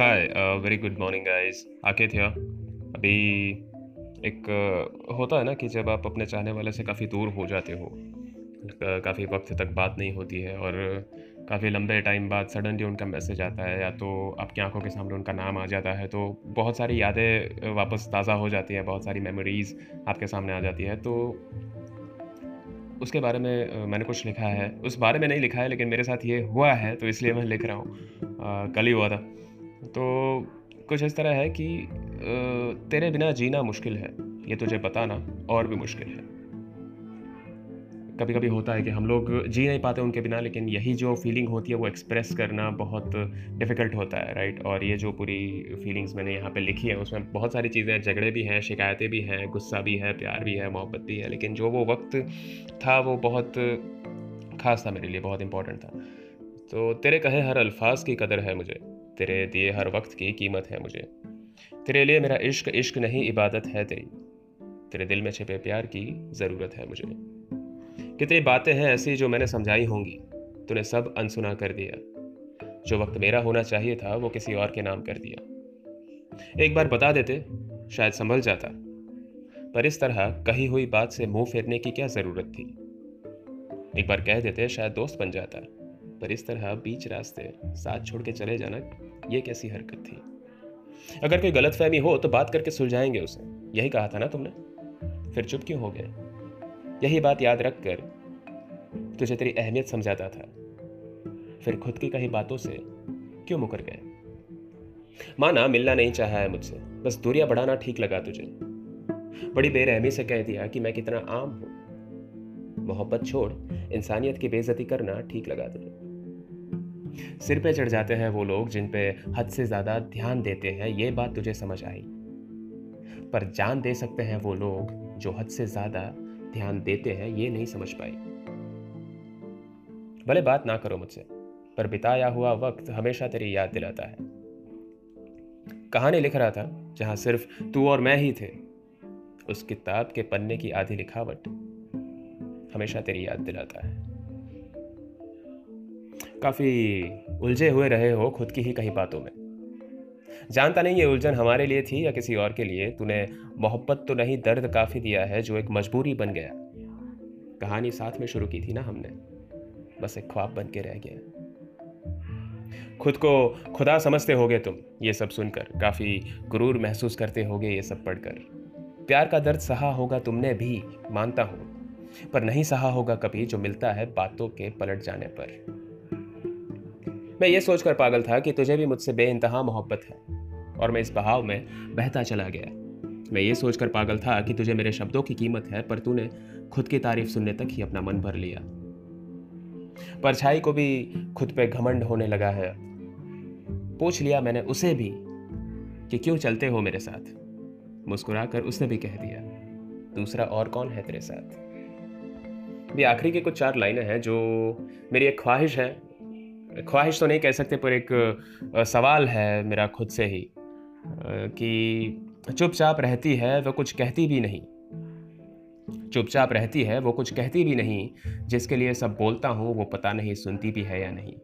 Hi very good morning guys आके थे अभी एक uh, होता है ना कि जब आप अपने चाहने वाले से काफ़ी दूर हो जाते हो काफ़ी वक्त तक बात नहीं होती है और काफ़ी लंबे टाइम बाद सडनली उनका मैसेज आता है या तो आपकी आँखों के सामने उनका नाम आ जाता है तो बहुत सारी यादें वापस ताज़ा हो जाती हैं बहुत सारी मेमोरीज़ आपके सामने आ जाती है। तो उसके बारे में मैंने कुछ लिखा है। उस बारे में नहीं लिखा है लेकिन मेरे साथ ये हुआ है तो इसलिए मैं लिख रहा हूँ। कल ही हुआ था। तो कुछ इस तरह है कि तेरे बिना जीना मुश्किल है, ये तुझे बताना और भी मुश्किल है। कभी कभी होता है कि हम लोग जी नहीं पाते उनके बिना, लेकिन यही जो फीलिंग होती है, वो एक्सप्रेस करना बहुत डिफ़िकल्ट होता है राइट और ये जो पूरी फीलिंग्स मैंने यहाँ पे लिखी है, उसमें बहुत सारी चीज़ें हैं, झगड़े भी हैं, शिकायतें भी हैं, गुस्सा भी है, प्यार भी है, मोहब्बत भी है, लेकिन जो वो वक्त था, वो बहुत ख़ास था मेरे लिए, बहुत इंपॉर्टेंट था। तो तेरे कहे हर अल्फाज की कदर है मुझे। तेरे दिए हर वक्त की कीमत है मुझे। तेरे लिए मेरा इश्क इश्क नहीं, इबादत है तेरी। तेरे दिल में छिपे प्यार की ज़रूरत है मुझे। कितनी बातें हैं ऐसी जो मैंने समझाई होंगी, तूने सब अनसुना कर दिया। जो वक्त मेरा होना चाहिए था, वो किसी और के नाम कर दिया। एक बार बता देते, शायद संभल जाता। पर इस तरह कही हुई बात से मुँह फेरने की क्या ज़रूरत थी? एक बार कह देते, शायद दोस्त बन जाता। पर इस तरह बीच रास्ते, साथ छोड़ के चले जाना ये कैसी हरकत थी? अगर कोई गलत फहमी हो तो बात करके सुलझाएँगे उसे। यही कहा था ना तुमने? फिर चुप क्यों हो गए? यही बात याद रख कर तुझे तेरी अहमियत समझाता था। फिर खुद की कहीं बातों से क्यों मुकर गए? माना मिलना नहीं चाहा है मुझसे। बस दूरियाँ बढ़ाना ठीक लगा तुझे। बड़ी बेरहमी से कह दिया कि मैं कितना आम हूँ। मोहब्बत छोड़, इंसानियत की बेजती करना ठीक लगा तुझे। सिर पे चढ़ जाते हैं वो लोग जिन पे हद से ज़्यादा ध्यान देते हैं। ये बात तुझे समझ आई। पर जान दे सकते हैं वो लोग जो हद से ज़्यादा ध्यान देते हैं, ये नहीं समझ पाए। भले बात ना करो मुझसे, पर बिताया हुआ वक्त हमेशा तेरी याद दिलाता है। कहानी लिख रहा था, जहाँ सिर्फ़ तू और मैं ही थे। उस किताब के पन्ने की आधी लिखावट हमेशा तेरी याद दिलाता है। काफ़ी उलझे हुए रहे हो खुद की ही कहीं बातों में। जानता नहीं ये उलझन हमारे लिए थी या किसी और के लिए। तूने मोहब्बत तो नहीं, दर्द काफ़ी दिया है, जो एक मजबूरी बन गया। कहानी साथ में शुरू की थी ना हमने। बस एक ख्वाब बन के रह गया। खुद को खुदा समझते होगे तुम, ये सब सुनकर। काफ़ी गुरूर महसूस करते होगे ये सब पढ़कर। प्यार का दर्द सहा होगा तुमने भी, मानता हूँ। पर नहीं सहा होगा कभी जो मिलता है बातों के पलट जाने पर। मैं ये सोचकर पागल था कि तुझे भी मुझसे बे इंतहा मोहब्बत है, और मैं इस बहाव में बहता चला गया। मैं ये सोचकर पागल था कि तुझे मेरे शब्दों की कीमत है, पर तूने खुद की तारीफ़ सुनने तक ही अपना मन भर लिया। परछाई को भी खुद पे घमंड होने लगा है। पूछ लिया मैंने उसे भी कि क्यों चलते हो मेरे साथ? मुस्कुराकर उसने भी कह दिया, दूसरा और कौन है तेरे साथ? आखिरी की कुछ चार लाइनें हैं जो मेरी एक ख्वाहिश है ख्वाहिश तो नहीं कह सकते, पर एक सवाल है मेरा खुद से ही कि चुपचाप रहती है वो कुछ कहती भी नहीं। चुपचाप रहती है वो कुछ कहती भी नहीं, जिसके लिए सब बोलता हूँ, वो पता नहीं सुनती भी है या नहीं।